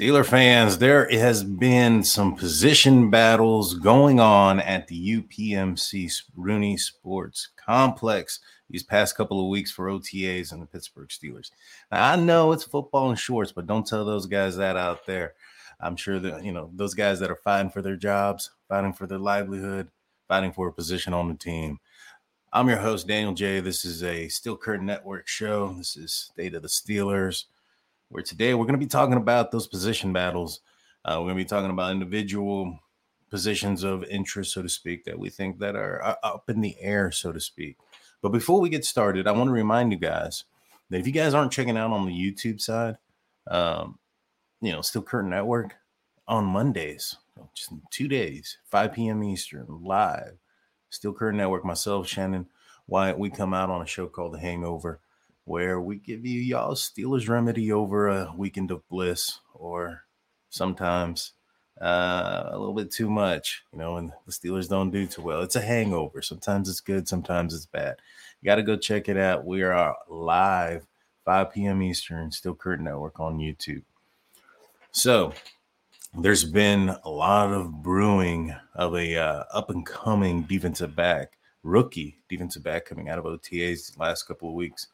Steeler fans, there has been some position battles going on at the UPMC Rooney Sports Complex these past couple of weeks for OTAs and the Pittsburgh Steelers. Now, I know it's football and shorts, but don't tell those guys that out there. I'm sure that, you know, those guys that are fighting for their jobs, fighting for their livelihood, fighting for a position on the team. I'm your host, Daniel Jay This is a Steel Curtain Network show. This is State of the Steelers where today we're going to be talking about those position battles. Uh, we're going to be talking about individual positions of interest, so to speak, that we think that are uh, up in the air, so to speak. But before we get started, I want to remind you guys that if you guys aren't checking out on the YouTube side, um, you know, Steel Curtain Network on Mondays, just in two days, 5 p.m. Eastern, live. Steel Curtain Network, myself, Shannon Wyatt, we come out on a show called The Hangover where we give you y'all Steelers remedy over a weekend of bliss, or sometimes uh, a little bit too much, you know, and the Steelers don't do too well. It's a hangover. Sometimes it's good, sometimes it's bad. You got to go check it out. We are live 5 p.m. Eastern, Steel Curtain Network on YouTube. So there's been a lot of brewing of a uh, up and coming defensive back, rookie defensive back coming out of OTAs last couple of weeks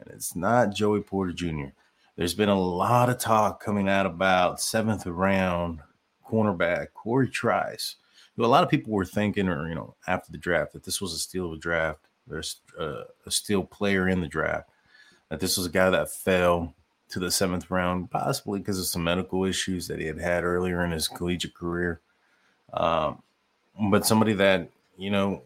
and it's not Joey Porter Jr. There's been a lot of talk coming out about seventh round cornerback Corey Trice, who a lot of people were thinking, or you know, after the draft, that this was a steal of the draft. There's uh, a steal player in the draft. That this was a guy that fell to the seventh round, possibly because of some medical issues that he had had earlier in his collegiate career. Um, but somebody that you know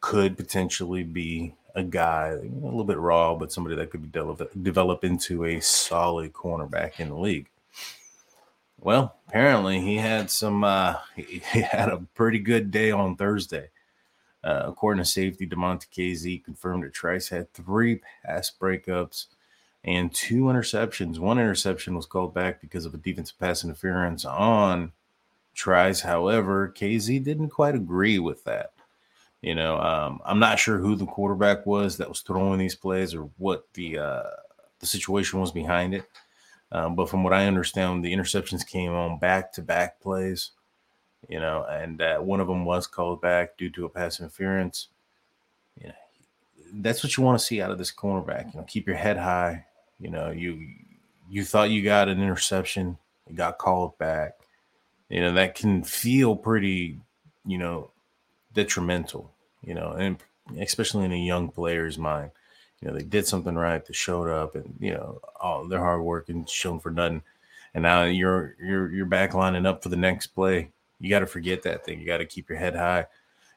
could potentially be a guy a little bit raw, but somebody that could be develop, develop into a solid cornerback in the league. Well, apparently he had some. Uh, he, he had a pretty good day on Thursday. Uh, according to safety, Damontae Kazee confirmed that Trice had three pass breakups and two interceptions. One interception was called back because of a defensive pass interference on Trice. However, Kazee didn't quite agree with that. You know, um, I'm not sure who the quarterback was that was throwing these plays or what the uh, the situation was behind it. Um, but from what I understand, the interceptions came on back to back plays. You know, and uh, one of them was called back due to a pass interference. You know, that's what you want to see out of this cornerback. You know, keep your head high. You know, you you thought you got an interception, it got called back. You know, that can feel pretty, you know, detrimental, you know, and especially in a young player's mind. You know, they did something right, they showed up and, you know, oh, all their hard work and shown for nothing. And now you're you're you're back lining up for the next play. You got to forget that thing. You got to keep your head high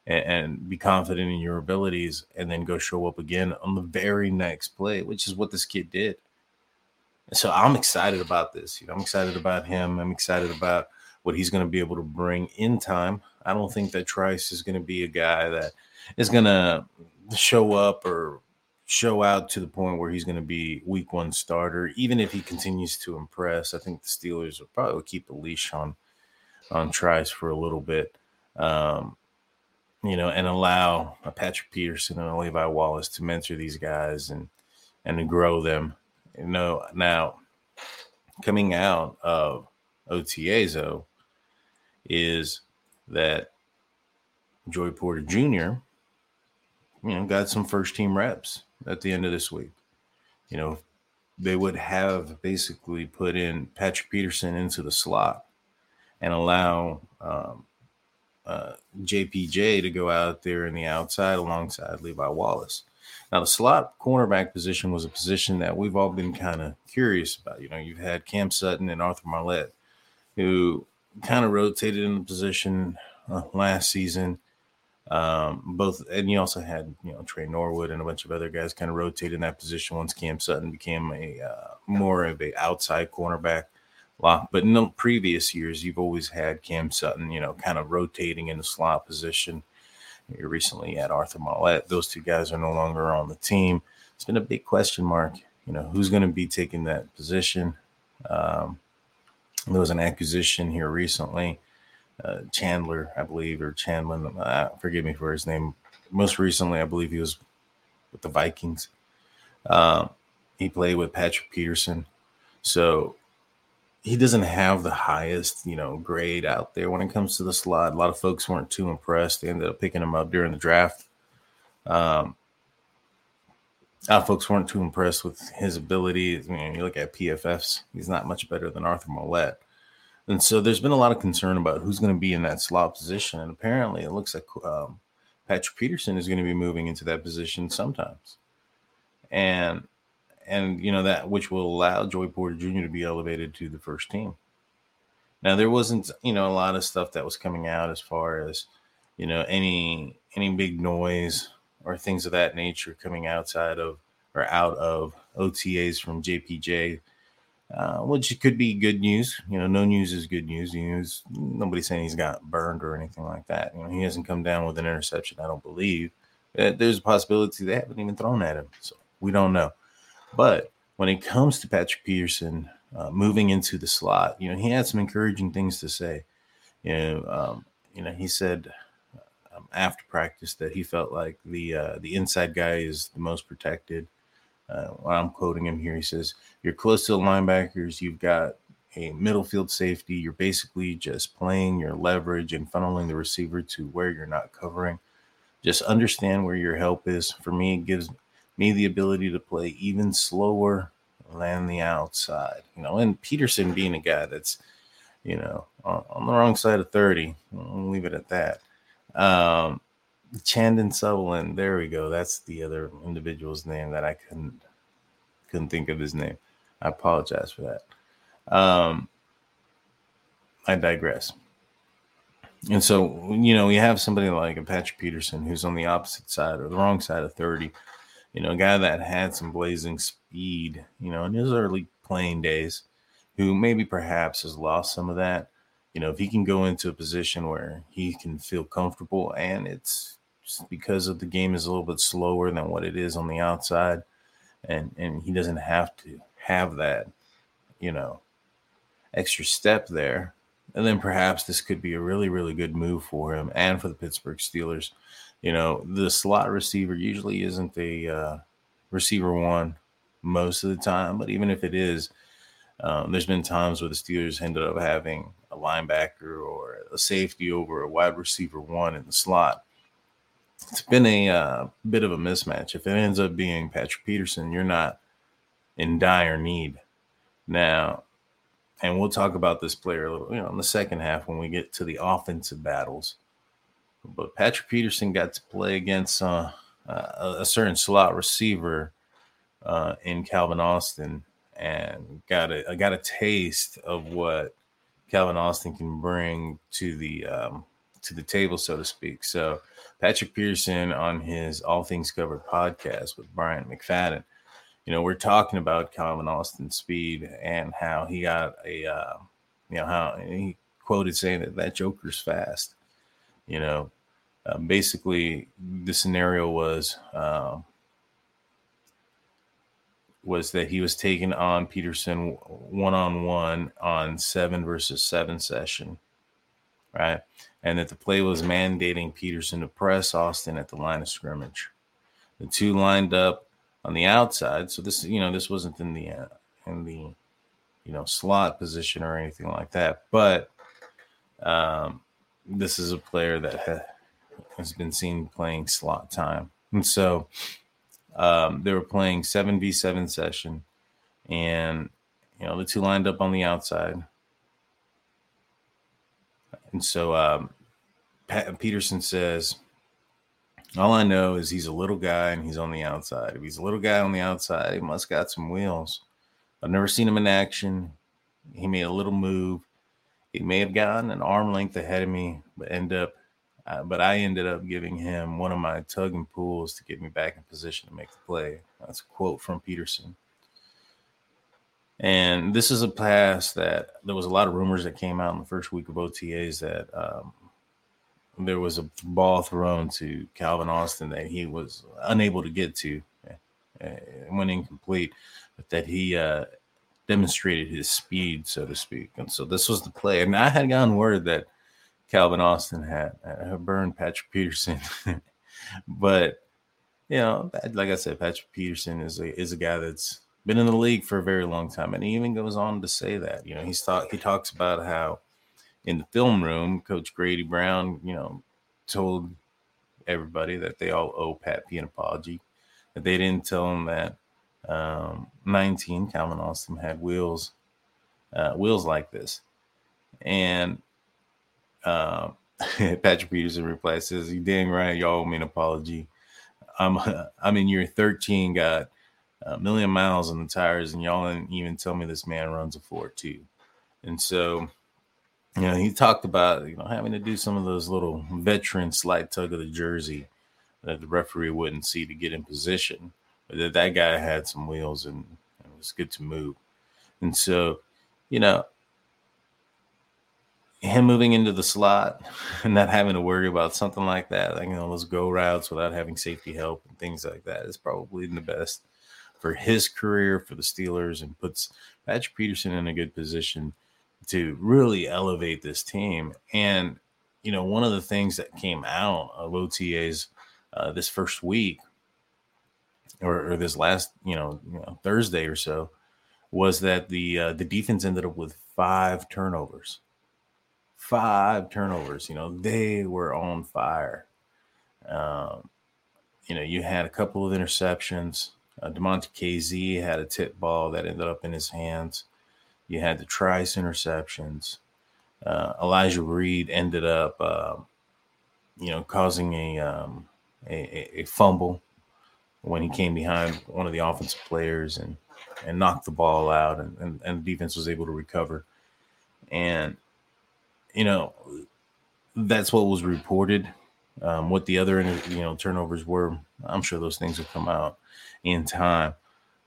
and, and be confident in your abilities, and then go show up again on the very next play, which is what this kid did. And so I'm excited about this. You know, I'm excited about him. I'm excited about what he's going to be able to bring in time. I don't think that Trice is going to be a guy that is going to show up or show out to the point where he's going to be week one starter. Even if he continues to impress, I think the Steelers will probably keep a leash on on Trice for a little bit, um, you know, and allow Patrick Peterson and Levi Wallace to mentor these guys and and to grow them. You know, now coming out of OTAs though is that Joey Porter Jr. You know, got some first team reps at the end of this week. You know, they would have basically put in Patrick Peterson into the slot and allow um, uh, JPJ to go out there in the outside alongside Levi Wallace. Now, the slot cornerback position was a position that we've all been kind of curious about. You know, you've had Cam Sutton and Arthur Maulet, who kind of rotated in the position uh, last season. Um, both, and you also had you know Trey Norwood and a bunch of other guys kind of rotate in that position once Cam Sutton became a uh, more of a outside cornerback lock. But in the previous years, you've always had Cam Sutton, you know, kind of rotating in the slot position. You recently had Arthur Maulet. Those two guys are no longer on the team. It's been a big question mark. You know, who's going to be taking that position? Um, there was an acquisition here recently. Uh, Chandler, I believe, or Chandler. Uh, forgive me for his name. Most recently, I believe he was with the Vikings. Uh, he played with Patrick Peterson, so he doesn't have the highest, you know, grade out there when it comes to the slot. A lot of folks weren't too impressed. They ended up picking him up during the draft. Um, a folks weren't too impressed with his ability. I mean, you look at PFFs; he's not much better than Arthur Maulet. And so there's been a lot of concern about who's going to be in that slot position. And apparently, it looks like um, Patrick Peterson is going to be moving into that position sometimes. And and you know that which will allow Joey Porter Jr. to be elevated to the first team. Now there wasn't you know a lot of stuff that was coming out as far as you know any any big noise or things of that nature coming outside of or out of OTAs from JPJ, uh, which could be good news. You know, no news is good news. News nobody's saying he's got burned or anything like that. You know, he hasn't come down with an interception. I don't believe. Uh, there's a possibility they haven't even thrown at him, so we don't know. But when it comes to Patrick Peterson uh, moving into the slot, you know, he had some encouraging things to say. You know, um, you know, he said um, after practice that he felt like the uh, the inside guy is the most protected. Uh, I'm quoting him here. He says, "You're close to the linebackers. You've got a middle field safety. You're basically just playing your leverage and funneling the receiver to where you're not covering. Just understand where your help is. For me, it gives me the ability to play even slower than the outside. You know, and Peterson being a guy that's, you know, on, on the wrong side of 30. I'll leave it at that. Um, Chandon Sutherland, there we go. That's the other individual's name that I couldn't couldn't think of his name. I apologize for that. Um, I digress. And so, you know, we have somebody like a Patrick Peterson who's on the opposite side or the wrong side of 30 you know, a guy that had some blazing speed, you know, in his early playing days, who maybe perhaps has lost some of that. You know, if he can go into a position where he can feel comfortable and it's because of the game is a little bit slower than what it is on the outside, and and he doesn't have to have that, you know, extra step there. And then perhaps this could be a really, really good move for him and for the Pittsburgh Steelers you know, the slot receiver usually isn't the uh, receiver one most of the time, but even if it is, um, there's been times where the Steelers ended up having a linebacker or a safety over a wide receiver one in the slot. It's been a uh, bit of a mismatch. If it ends up being Patrick Peterson, you're not in dire need now. And we'll talk about this player a little, you know, in the second half when we get to the offensive battles. But Patrick Peterson got to play against uh, uh, a certain slot receiver uh, in Calvin Austin and got a got a taste of what Calvin Austin can bring to the um, to the table, so to speak. So Patrick Peterson on his All Things Covered podcast with Bryant McFadden. You know, we're talking about Calvin Austin's speed and how he got a, uh, you know, how he quoted saying that that Joker's fast. You know, uh, basically the scenario was uh, was that he was taking on Peterson one on one on seven versus seven session, right? And that the play was mandating Peterson to press Austin at the line of scrimmage. The two lined up on the outside, so this you know this wasn't in the uh, in the you know slot position or anything like that, but um, this is a player that ha- has been seen playing slot time, and so um, they were playing 7v7 session, and you know the two lined up on the outside. And so um, Pat Peterson says, All I know is he's a little guy and he's on the outside. If he's a little guy on the outside, he must got some wheels. I've never seen him in action. He made a little move. He may have gotten an arm length ahead of me, but end up uh, but I ended up giving him one of my tug and pulls to get me back in position to make the play. That's a quote from Peterson. And this is a pass that there was a lot of rumors that came out in the first week of OTAs that um, there was a ball thrown to Calvin Austin that he was unable to get to, uh, went incomplete, but that he uh, demonstrated his speed, so to speak. And so this was the play. And I had gotten word that Calvin Austin had, had burned Patrick Peterson. but you know, like I said, Patrick Peterson is a is a guy that's been in the league for a very long time, and he even goes on to say that. You know, he's thought he talks about how in the film room, Coach Grady Brown, you know, told everybody that they all owe Pat P an apology. That they didn't tell him that um, 19 Calvin Austin had wheels, uh, wheels like this, and uh, Patrick Peterson replies, says, "You dang right, y'all owe me an apology. I'm I'm in year 13, got a million miles on the tires, and y'all didn't even tell me this man runs a four two. And so, you know, he talked about you know having to do some of those little veteran slight tug of the jersey that the referee wouldn't see to get in position, but that that guy had some wheels and it was good to move. And so, you know, him moving into the slot and not having to worry about something like that, like you know, those go routes without having safety help and things like that is probably the best for his career for the Steelers and puts Patrick Peterson in a good position to really elevate this team. And you know, one of the things that came out of OTAs uh, this first week or, or, this last, you know, you know, Thursday or so was that the uh, the defense ended up with five turnovers five turnovers. You know, they were on fire. Um, you know, you had a couple of interceptions. Uh, Damontae Kazee had a tip ball that ended up in his hands. You had the Trice interceptions. Uh, Elijah Reed ended up, uh, you know, causing a, um, a, a fumble when he came behind one of the offensive players and and knocked the ball out, and, and, and the defense was able to recover. And you know, that's what was reported. Um, what the other you know turnovers were, I'm sure those things will come out in time.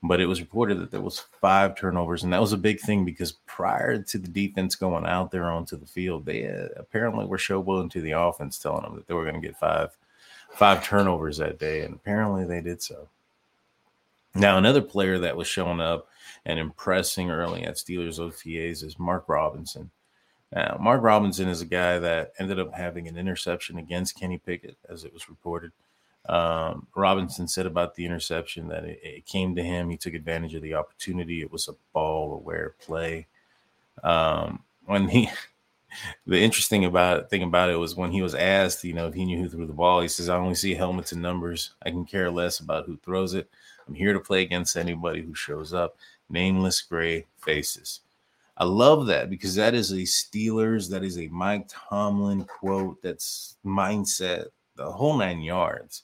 But it was reported that there was five turnovers, and that was a big thing because prior to the defense going out there onto the field, they uh, apparently were showboating to the offense, telling them that they were going to get five five turnovers that day, and apparently they did so. Now, another player that was showing up and impressing early at Steelers OTAs is Mark Robinson. Now, Mark Robinson is a guy that ended up having an interception against Kenny Pickett, as it was reported. Um, Robinson said about the interception that it, it, came to him. He took advantage of the opportunity. It was a ball aware play. Um, when he, the interesting about thing about it was when he was asked, you know, if he knew who threw the ball, he says, "I only see helmets and numbers. I can care less about who throws it. I'm here to play against anybody who shows up. Nameless gray faces." I love that because that is a Steelers, that is a Mike Tomlin quote. That's mindset, the whole nine yards.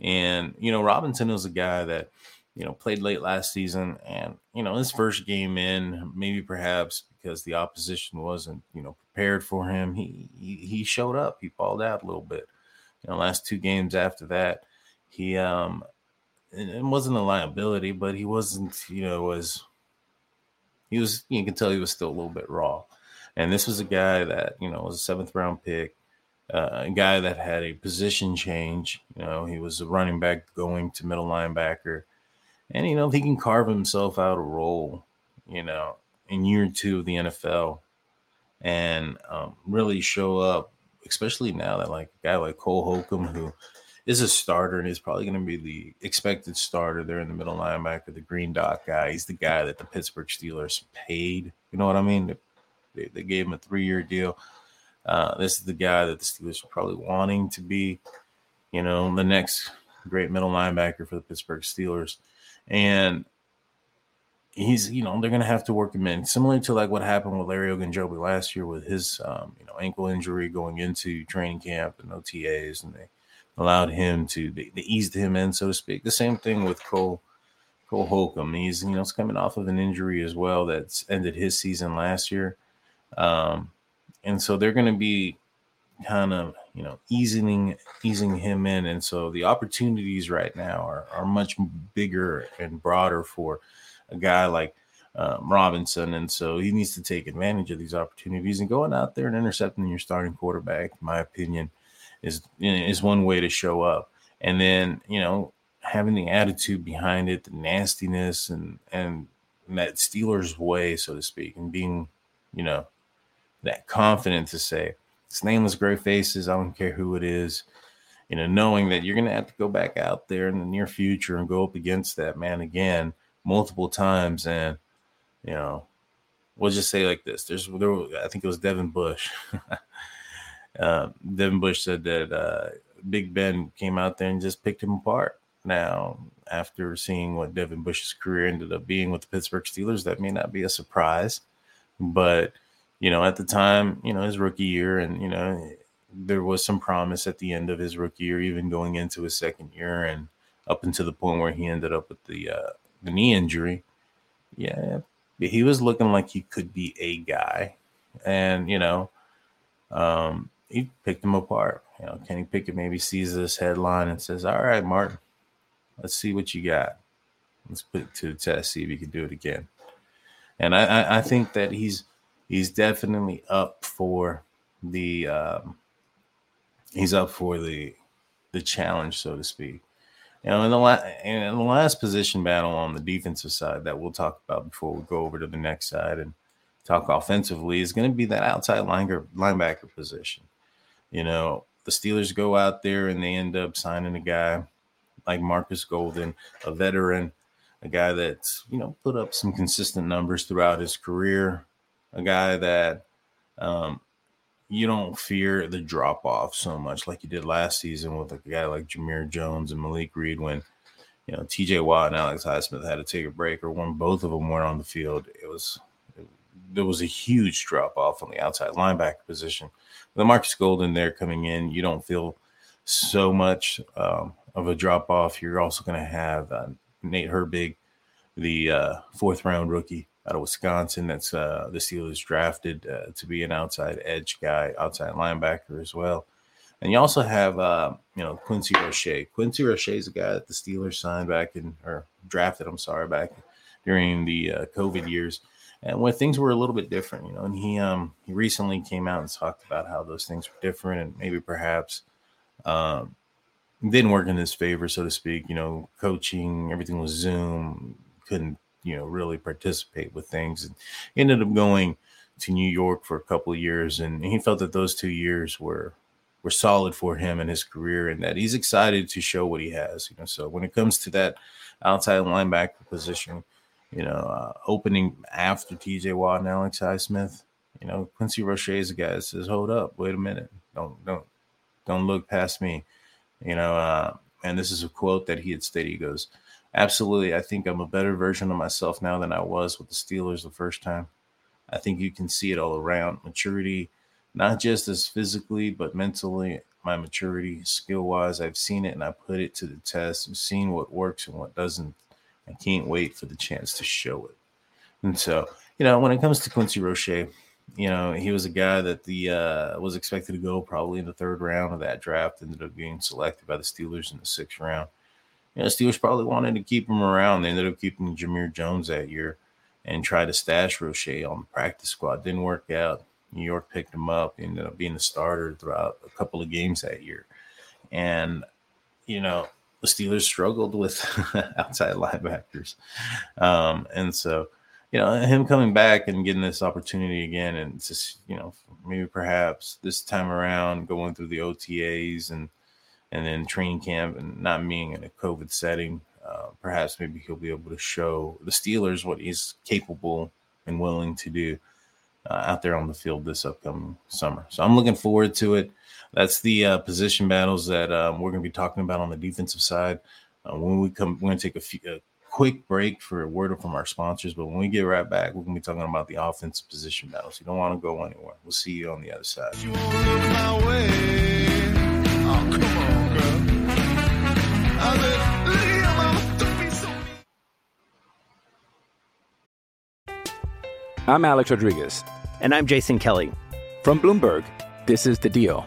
And you know, Robinson was a guy that you know played late last season, and you know his first game in, maybe perhaps because the opposition wasn't you know prepared for him, he he, he showed up. He balled out a little bit You know, last two games after that, he um it wasn't a liability, but he wasn't, you know, was he was you can tell he was still a little bit raw. And this was a guy that, you know, was a seventh round pick, uh, a guy that had a position change. You know, he was a running back going to middle linebacker. And, you know, he can carve himself out a role, you know, in year two of the NFL and um, really show up, especially now that like a guy like Cole Holcomb, who is a starter and is probably going to be the expected starter there in the middle linebacker, the green dot guy. He's the guy that the Pittsburgh Steelers paid. You know what I mean? They, they gave him a three year deal. Uh, this is the guy that the Steelers are probably wanting to be, you know, the next great middle linebacker for the Pittsburgh Steelers. And he's, you know, they're going to have to work him in, similar to like what happened with Larry Ogunjobi last year with his, um, you know, ankle injury going into training camp and OTAs, and they allowed him to, they, they eased him in, so to speak. The same thing with Cole. Cole Holcomb. He's, you know, it's coming off of an injury as well that's ended his season last year. Um, and so they're going to be kind of you know easing easing him in and so the opportunities right now are, are much bigger and broader for a guy like um, robinson and so he needs to take advantage of these opportunities and going out there and intercepting your starting quarterback in my opinion is is one way to show up and then you know having the attitude behind it the nastiness and and that steelers way so to speak and being you know that confident to say, it's nameless gray faces. I don't care who it is. You know, knowing that you're going to have to go back out there in the near future and go up against that man again multiple times. And, you know, we'll just say like this there's, there, I think it was Devin Bush. uh, Devin Bush said that uh, Big Ben came out there and just picked him apart. Now, after seeing what Devin Bush's career ended up being with the Pittsburgh Steelers, that may not be a surprise, but you know, at the time, you know, his rookie year, and you know, there was some promise at the end of his rookie year, even going into his second year, and up until the point where he ended up with the uh, the knee injury. Yeah, he was looking like he could be a guy, and you know, um, he picked him apart. You know, Kenny Pickett maybe sees this headline and says, "All right, Martin, let's see what you got. Let's put it to the test, see if you can do it again." And I, I, I think that he's he's definitely up for the um, he's up for the the challenge, so to speak. You know, in the, la- in the last position battle on the defensive side that we'll talk about before we go over to the next side and talk offensively is going to be that outside linebacker position. You know, the Steelers go out there and they end up signing a guy like Marcus Golden, a veteran, a guy that's, you know, put up some consistent numbers throughout his career, a guy that um, you don't fear the drop off so much like you did last season with a guy like Jamir Jones and Malik Reed when you know TJ Watt and Alex Highsmith had to take a break or when both of them weren't on the field. It was there was a huge drop off on the outside linebacker position. The Marcus Golden there coming in, you don't feel so much um, of a drop off. You're also going to have uh, Nate Herbig, the uh, fourth round rookie out of Wisconsin. That's uh, the Steelers drafted uh, to be an outside edge guy, outside linebacker as well. And you also have, uh, you know, Quincy Roche. Quincy Roche is a guy that the Steelers signed back in, or drafted, I'm sorry, back during the uh, COVID years, and when things were a little bit different, you know. And he um he recently came out and talked about how those things were different, and maybe perhaps um didn't work in his favor, so to speak. You know, coaching, everything was Zoom, couldn't you know really participate with things and ended up going to New York for a couple of years and he felt that those two years were were solid for him and his career and that he's excited to show what he has you know so when it comes to that outside linebacker position you know uh, opening after TJ Watt and Alex Highsmith you know Quincy Roche is a guy that says hold up wait a minute don't don't don't look past me you know uh, and this is a quote that he had stated he goes absolutely, I think I'm a better version of myself now than I was with the Steelers the first time. I think you can see it all around maturity, not just as physically, but mentally. My maturity, skill wise, I've seen it and I put it to the test. I've seen what works and what doesn't. I can't wait for the chance to show it. And so, you know, when it comes to Quincy Roche, you know, he was a guy that the uh, was expected to go probably in the third round of that draft. Ended up being selected by the Steelers in the sixth round. You know, Steelers probably wanted to keep him around. They ended up keeping Jamir Jones that year and tried to stash Roche on the practice squad. Didn't work out. New York picked him up. Ended up being the starter throughout a couple of games that year. And, you know, the Steelers struggled with outside linebackers. Um, and so, you know, him coming back and getting this opportunity again, and just, you know, maybe perhaps this time around going through the OTAs and and then training camp and not being in a COVID setting, uh, perhaps maybe he'll be able to show the Steelers what he's capable and willing to do uh, out there on the field this upcoming summer. So I'm looking forward to it. That's the uh, position battles that um, we're going to be talking about on the defensive side. Uh, when we come, we're going to take a, few, a quick break for a word from our sponsors. But when we get right back, we're going to be talking about the offensive position battles. You don't want to go anywhere. We'll see you on the other side. I'm Alex Rodriguez. And I'm Jason Kelly. From Bloomberg, this is The Deal.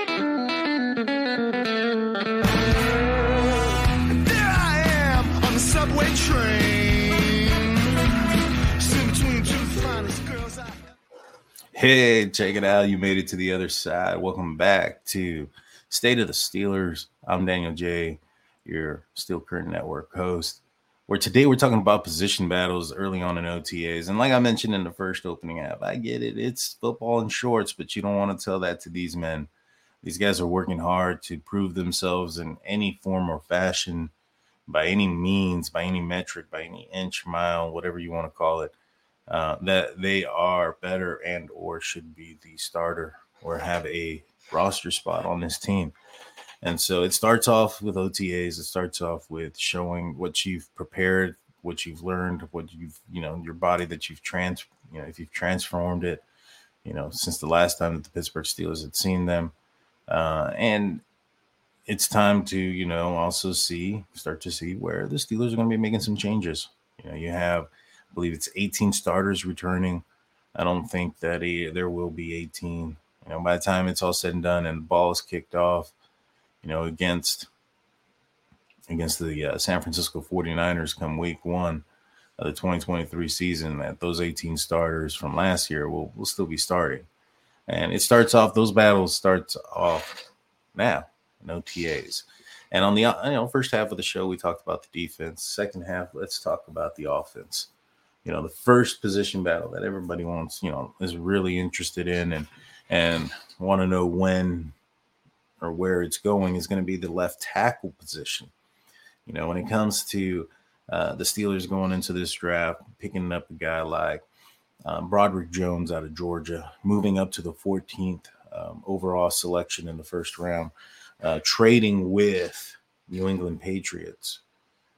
Hey, check it out. You made it to the other side. Welcome back to State of the Steelers. I'm Daniel Jay, your Steel Curtain Network host. Where today we're talking about position battles early on in OTAs. And like I mentioned in the first opening app, I get it. It's football in shorts, but you don't want to tell that to these men. These guys are working hard to prove themselves in any form or fashion, by any means, by any metric, by any inch, mile, whatever you want to call it uh, that they are better and or should be the starter or have a roster spot on this team. And so it starts off with OTAs. It starts off with showing what you've prepared, what you've learned, what you've, you know, your body that you've trans, you know, if you've transformed it, you know, since the last time that the Pittsburgh Steelers had seen them. Uh, and it's time to, you know, also see, start to see where the Steelers are going to be making some changes. You know, you have, I believe it's 18 starters returning. I don't think that he, there will be 18. You know, by the time it's all said and done and the ball is kicked off, you know, against against the uh, San Francisco 49ers come week one of the 2023 season, that those 18 starters from last year will, will still be starting. And it starts off, those battles starts off now no TAs. And on the uh, you know first half of the show, we talked about the defense. Second half, let's talk about the offense. You know, the first position battle that everybody wants, you know, is really interested in and and want to know when or where it's going is going to be the left tackle position. You know, when it comes to uh, the Steelers going into this draft, picking up a guy like um, Broderick Jones out of Georgia, moving up to the 14th um, overall selection in the first round, uh, trading with New England Patriots,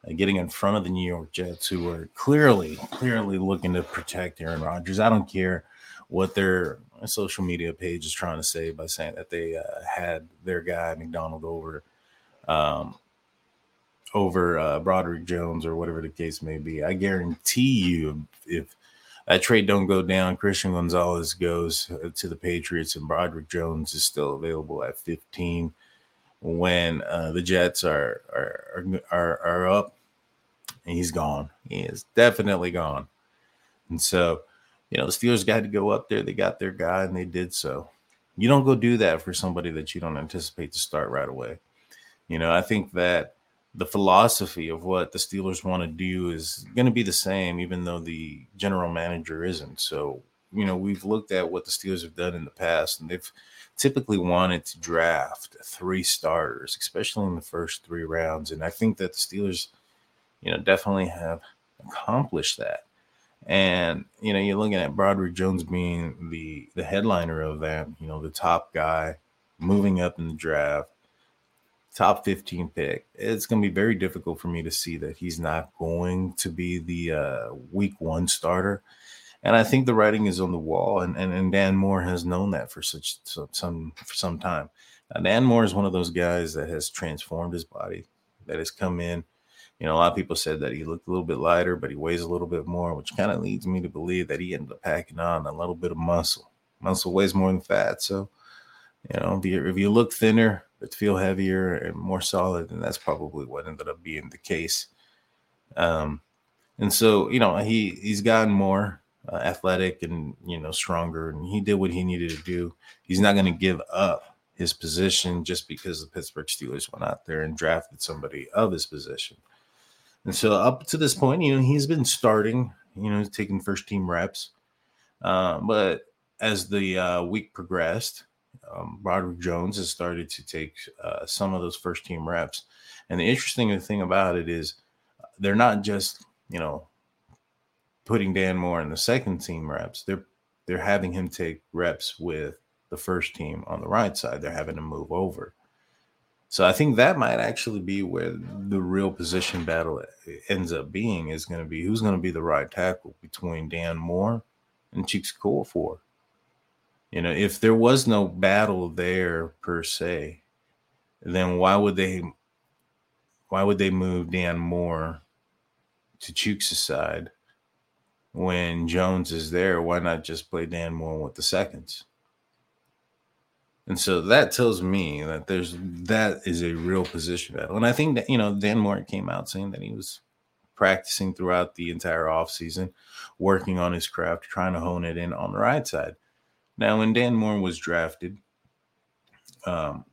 uh, getting in front of the New York Jets, who are clearly, clearly looking to protect Aaron Rodgers. I don't care what their social media page is trying to say by saying that they uh, had their guy McDonald over um, over uh, Broderick Jones or whatever the case may be. I guarantee you, if that trade don't go down, Christian Gonzalez goes uh, to the Patriots and Broderick Jones is still available at 15 when uh, the Jets are are, are are up. And he's gone. He is definitely gone. And so, you know, the Steelers got to go up there. They got their guy, and they did so. You don't go do that for somebody that you don't anticipate to start right away. You know, I think that the philosophy of what the Steelers want to do is going to be the same, even though the general manager isn't. So, you know, we've looked at what the Steelers have done in the past, and they've typically wanted to draft three starters, especially in the first three rounds. And I think that the Steelers, you know, definitely have accomplished that. And you know, you're looking at Broderick Jones being the the headliner of that, you know, the top guy moving up in the draft, top 15 pick. It's going to be very difficult for me to see that he's not going to be the uh, week one starter. And I think the writing is on the wall, and, and, and Dan Moore has known that for such so, some for some time. Now, Dan Moore is one of those guys that has transformed his body, that has come in. You know, a lot of people said that he looked a little bit lighter, but he weighs a little bit more, which kind of leads me to believe that he ended up packing on a little bit of muscle. Muscle weighs more than fat, so you know, if you, if you look thinner but feel heavier and more solid, And that's probably what ended up being the case. Um, and so you know he he's gotten more uh, athletic and you know stronger, and he did what he needed to do. He's not going to give up his position just because the Pittsburgh Steelers went out there and drafted somebody of his position. And so up to this point, you know, he's been starting, you know, taking first team reps. Uh, but as the uh, week progressed, um, Broderick Jones has started to take uh, some of those first team reps. And the interesting thing about it is they're not just, you know, putting Dan Moore in the second team reps. They're they're having him take reps with the first team on the right side. They're having to move over. So I think that might actually be where the real position battle ends up being is going to be who's going to be the right tackle between Dan Moore and Chuks Okorafor. You know, if there was no battle there per se, then why would they why would they move Dan Moore to Chuks' side when Jones is there? Why not just play Dan Moore with the seconds? And so that tells me that there's that is a real position battle. And I think that, you know, Dan Moore came out saying that he was practicing throughout the entire offseason, working on his craft, trying to hone it in on the right side. Now, when Dan Moore was drafted, um,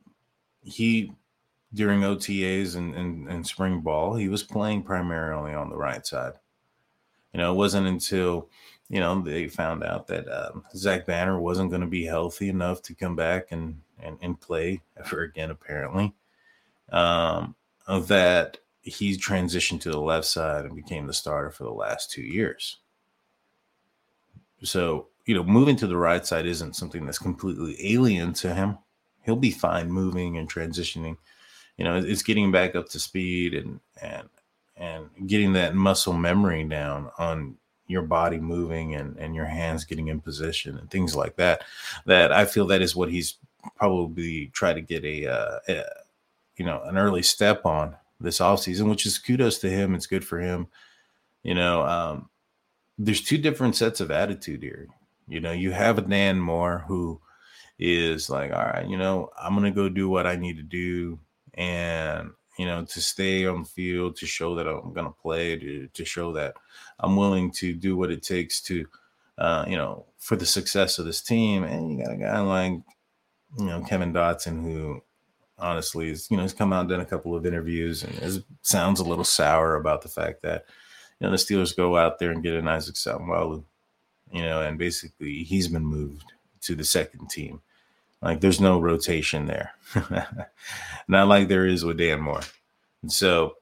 he during OTAs and, and, and spring ball, he was playing primarily on the right side. You know, it wasn't until you know they found out that um, Zach Banner wasn't going to be healthy enough to come back and and, and play ever again, apparently, um, that he transitioned to the left side and became the starter for the last two years. So you know, moving to the right side isn't something that's completely alien to him. He'll be fine moving and transitioning. You know, it's getting back up to speed and and and getting that muscle memory down on your body moving and and your hands getting in position and things like that. That I feel that is what he's probably try to get a, uh, a you know an early step on this offseason, which is kudos to him. It's good for him. You know, um, there's two different sets of attitude here. You know, you have a Dan Moore who is like, all right, you know, I'm gonna go do what I need to do, and you know, to stay on the field, to show that I'm gonna play, to, show that I'm willing to do what it takes to, uh, you know, for the success of this team. And you got a guy like, you know, Kevin Dotson who honestly is, you know, he's come out and done a couple of interviews and is, sounds a little sour about the fact that, you know, the Steelers go out there and get an Isaac Seumalo you know, and basically he's been moved to the second team. Like there's no rotation there, not like there is with Dan Moore. And so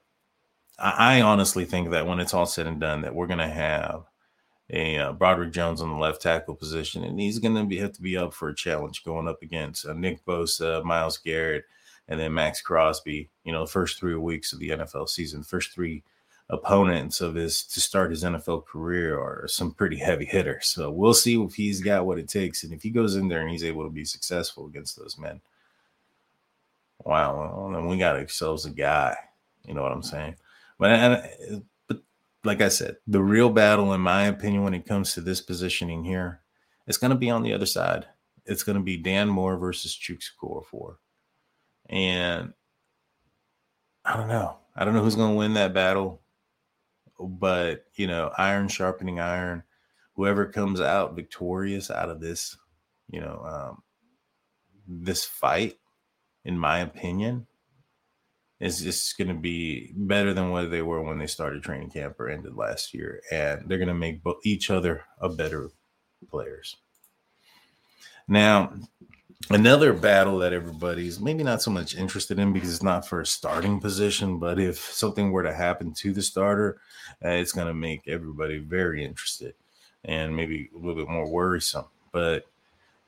I, I, honestly think that when it's all said and done, that we're going to have a uh, Broderick Jones on the left tackle position, and he's going to be have to be up for a challenge going up against uh, Nick Bosa, Myles Garrett, and then Maxx Crosby. You know, the first three weeks of the NFL season, first three opponents of his to start his NFL career are some pretty heavy hitters. So we'll see if he's got what it takes. And if he goes in there and he's able to be successful against those men, wow, well, we got ourselves a guy. You know what I'm saying? But, and, but like I said, the real battle, in my opinion, when it comes to this positioning here, it's going to be on the other side. It's going to be Dan Moore versus Chuks Okorafor. And I don't know. I don't know who's going to win that battle but you know, iron sharpening iron. Whoever comes out victorious out of this, you know, um, this fight, in my opinion, is just going to be better than what they were when they started training camp or ended last year, and they're going to make each other a better players. Now, another battle that everybody's maybe not so much interested in because it's not for a starting position, but if something were to happen to the starter, uh, it's going to make everybody very interested and maybe a little bit more worrisome. But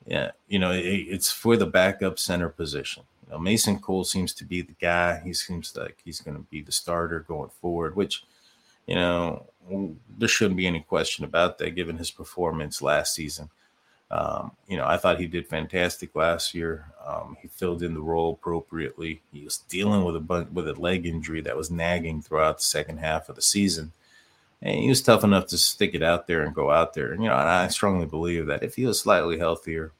yeah, you know, it, it's for the backup center position. You know, Mason Cole seems to be the guy. He seems like he's going to be the starter going forward, which, you know, there shouldn't be any question about that given his performance last season. Um, you know, I thought he did fantastic last year. Um, he filled in the role appropriately. He was dealing with a bunch, with a leg injury that was nagging throughout the second half of the season, and he was tough enough to stick it out there and go out there. And you know, and I strongly believe that if he was slightly healthier,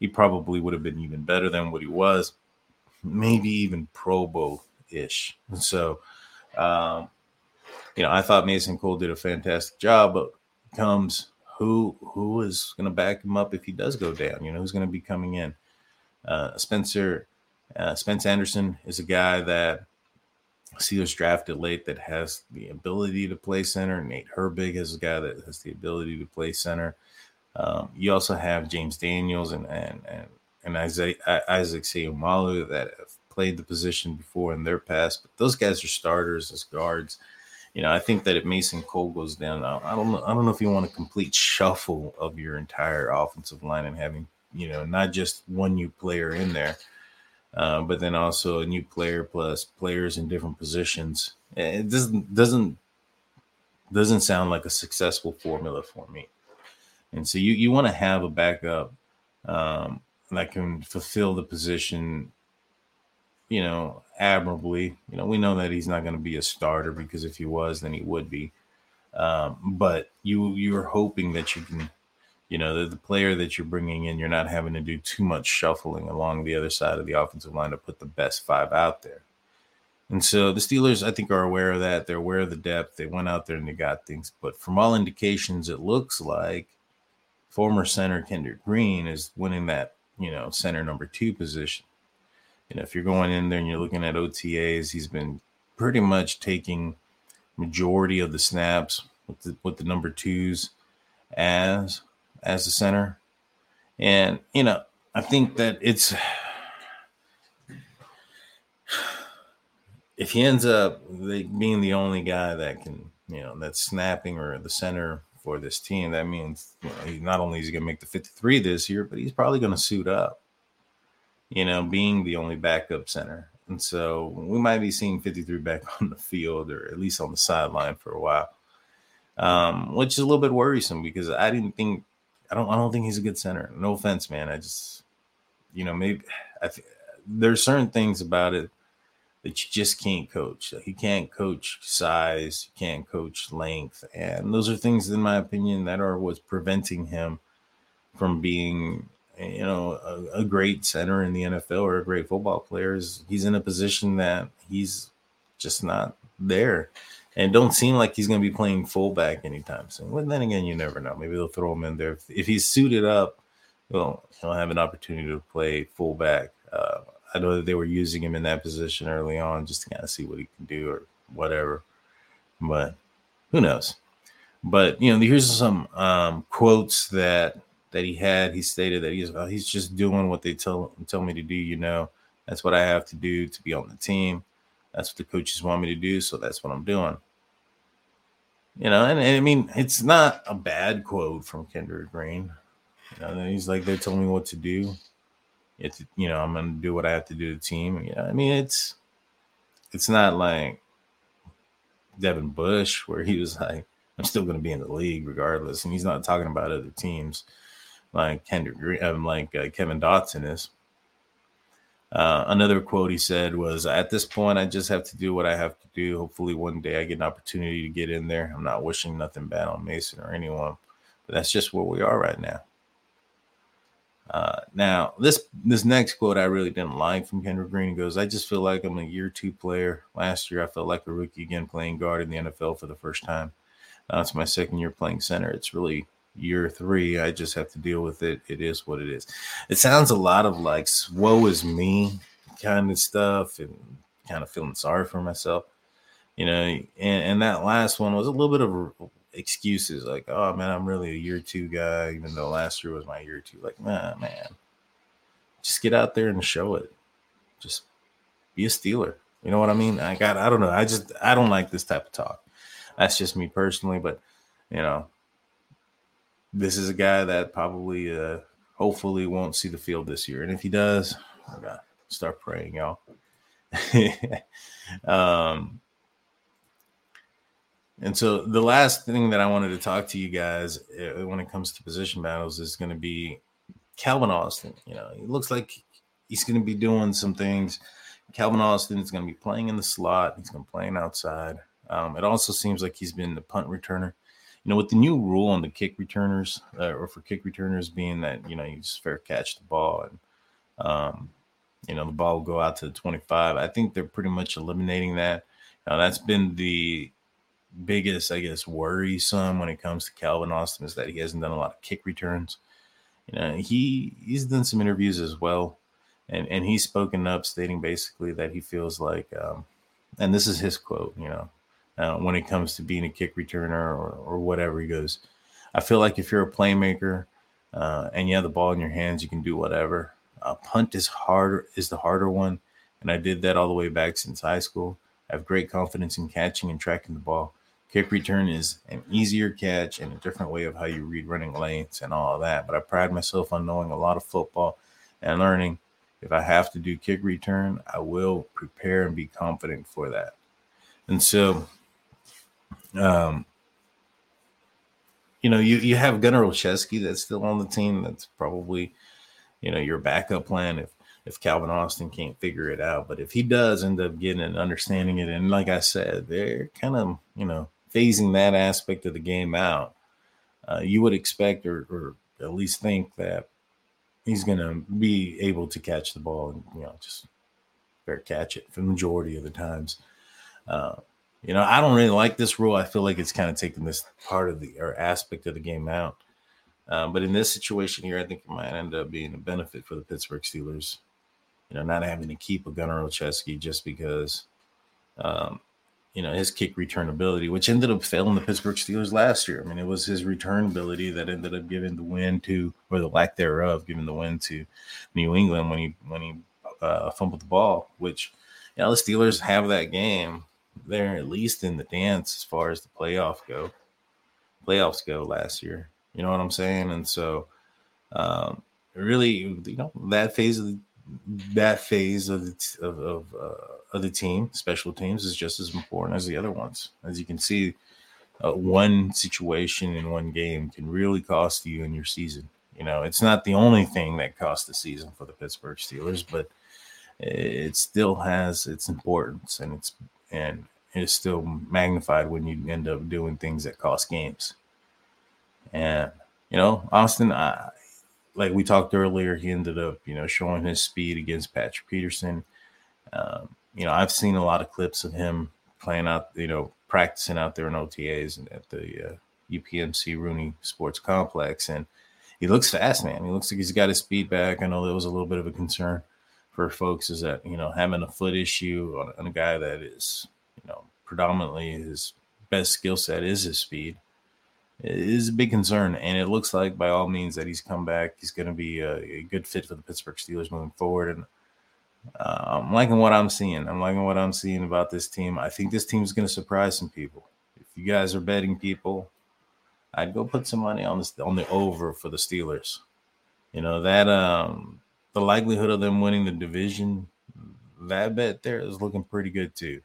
he probably would have been even better than what he was, maybe even Pro Bowl ish. So, um, you know, I thought Mason Cole did a fantastic job, but comes who who is going to back him up if he does go down? You know, who's going to be coming in? Uh, Spencer uh, Spence Anderson is a guy that Steelers drafted late that has the ability to play center. Nate Herbig is a guy that has the ability to play center. Um, you also have James Daniels and and and, and Isaac Isaac Seumalo that have played the position before in their past, but those guys are starters as guards you know, I think that if Mason Cole goes down, I don't know. I don't know if you want a complete shuffle of your entire offensive line and having, you know, not just one new player in there, uh, but then also a new player plus players in different positions. It doesn't doesn't doesn't sound like a successful formula for me. And so you you want to have a backup um, that can fulfill the position you know, admirably. You know, we know that he's not going to be a starter because if he was, then he would be. Um, but you you're hoping that you can, you know, the, the player that you're bringing in, you're not having to do too much shuffling along the other side of the offensive line to put the best five out there. And so the Steelers, I think, are aware of that. They're aware of the depth. They went out there and they got things. But from all indications, it looks like former center Kendrick Green is winning that, you know, center number two position you know, if you're going in there and you're looking at OTAs, he's been pretty much taking majority of the snaps with the, with the number twos as as the center. And you know, I think that it's if he ends up being the only guy that can, you know, that's snapping or the center for this team, that means you know, not only is he going to make the 53 this year, but he's probably going to suit up you know, being the only backup center. And so we might be seeing 53 back on the field or at least on the sideline for a while. Um, which is a little bit worrisome because I didn't think I don't I don't think he's a good center. No offense, man. I just you know, maybe I th- there's certain things about it that you just can't coach. He can't coach size, you can't coach length, and those are things, in my opinion, that are what's preventing him from being you know, a, a, great center in the NFL or a great football player is he's in a position that he's just not there. And don't seem like he's going to be playing fullback anytime soon. Well, then again, you never know. Maybe they'll throw him in there. If, if he's suited up, well, he'll have an opportunity to play fullback. Uh, I know that they were using him in that position early on just to kind of see what he can do or whatever. But who knows? But, you know, here's some um, quotes that that he had. He stated that he's he's just doing what they tell tell me to do. You know, that's what I have to do to be on the team. That's what the coaches want me to do, so that's what I'm doing. You know, and, and I mean, it's not a bad quote from Kendrick Green. You know, he's like they're telling me what to do. It's you know, I'm gonna do what I have to do to the team. You know, I mean, it's it's not like Devin Bush where he was like, I'm still gonna be in the league regardless, and he's not talking about other teams like Kendrick Green, um, like uh, Kevin Dotson is. Uh, another quote he said was, "At this point, I just have to do what I have to do. Hopefully, one day I get an opportunity to get in there. I'm not wishing nothing bad on Mason or anyone, but that's just where we are right now." Uh, now, this this next quote I really didn't like from Kendrick Green. Goes, "I just feel like I'm a year two player. Last year, I felt like a rookie again, playing guard in the NFL for the first time. Now it's my second year playing center. It's really year three. I just have to deal with it. It is what it is. It sounds a lot of like woe is me kind of stuff and kind of feeling sorry for myself. You know, and, and that last one was a little bit of excuses like, oh man, I'm really a year two guy, even though last year was my year two. Like, man, man, just get out there and show it. Just be a Steeler. You know what I mean? I got I don't know. I just I don't like this type of talk. That's just me personally, but you know, this is a guy that probably uh hopefully won't see the field this year. And if he does, I gotta start praying, y'all. um and so the last thing that I wanted to talk to you guys uh, when it comes to position battles is going to be Calvin Austin. You know, he looks like he's going to be doing some things. Calvin Austin is going to be playing in the slot. He's going to be playing outside. Um, it also seems like he's been the punt returner. You know, with the new rule on the kick returners, uh, or for kick returners being that you know you just fair catch the ball and um, you know the ball will go out to the 25. I think they're pretty much eliminating that. Now that's been the biggest, I guess, worrisome when it comes to Calvin Austin is that he hasn't done a lot of kick returns. You know, he he's done some interviews as well, and and he's spoken up, stating basically that he feels like, um, and this is his quote, you know, uh, when it comes to being a kick returner or or whatever, he goes, I feel like if you're a playmaker uh, and you have the ball in your hands, you can do whatever. Uh, punt is harder is the harder one, and I did that all the way back since high school. I have great confidence in catching and tracking the ball. Kick return is an easier catch and a different way of how you read running lanes and all of that. But I pride myself on knowing a lot of football and learning. If I have to do kick return, I will prepare and be confident for that. And so, um, you know, you you have Gunnar Olszewski that's still on the team. That's probably, you know, your backup plan if if Calvin Austin can't figure it out. But if he does end up getting and understanding it, and like I said, they're kind of, you know, phasing that aspect of the game out, uh, you would expect or, or at least think that he's going to be able to catch the ball and you know just fair catch it for the majority of the times. Uh, you know, I don't really like this rule. I feel like it's kind of taking this part of the or aspect of the game out. Um, but in this situation here, I think it might end up being a benefit for the Pittsburgh Steelers. You know, not having to keep a Gunnar Olszewski just because um, you know, his kick return ability, which ended up failing the Pittsburgh Steelers last year. I mean, it was his return ability that ended up giving the win to, or the lack thereof, giving the win to New England when he when he uh, fumbled the ball. Which, you know, the Steelers have that game. They're at least in the dance as far as the playoff go. Playoffs go last year. You know what I'm saying? And so, um, really, you know, that phase of the that phase of the, of of, uh, of the team, special teams, is just as important as the other ones. As you can see, uh, one situation in one game can really cost you in your season. You know, it's not the only thing that cost the season for the Pittsburgh Steelers, but it still has its importance, and it's and it's still magnified when you end up doing things that cost games. And you know, Austin, I, like we talked earlier, he ended up, you know, showing his speed against Patrick Peterson. Um, you know, I've seen a lot of clips of him playing out, you know, practicing out there in OTAs and at the uh, UPMC Rooney Sports Complex, and he looks fast, man. He looks like he's got his speed back. I know that was a little bit of a concern for folks is that you know having a foot issue on, on a guy that is, you know, predominantly his best skill set is his speed is a big concern. And it looks like, by all means, that he's come back. He's going to be a, a, good fit for the Pittsburgh Steelers moving forward. And uh, I'm liking what I'm seeing. I'm liking what I'm seeing about this team. I think this team is going to surprise some people. If you guys are betting people, I'd go put some money on this on the over for the Steelers. You know that um the likelihood of them winning the division, that bet there is looking pretty good too.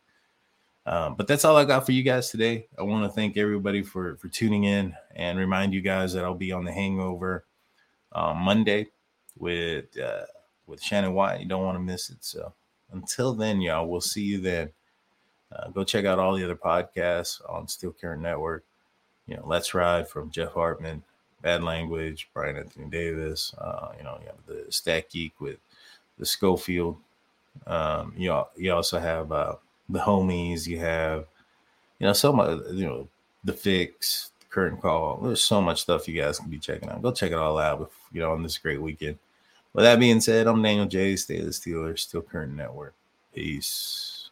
Um, but that's all I got for you guys today. I want to thank everybody for for tuning in and remind you guys that I'll be on the Hangover uh, Monday with uh, with Shannon White. You don't want to miss it. So until then, y'all, we'll see you then. Uh, go check out all the other podcasts on Steel Curtain Network. You know, Let's Ride from Jeff Hartman, Bad Language, Brian Anthony Davis. Uh, you know, you have the Stat Geek with the Schofield. Um, you, you also have uh, the homies, you have, you know, so much, you know, the fix, the current call. There's so much stuff you guys can be checking out. Go check it all out, you know, on this great weekend. With that being said, I'm Daniel Jay. Stay the Steelers, Steel Curtain Network. Peace.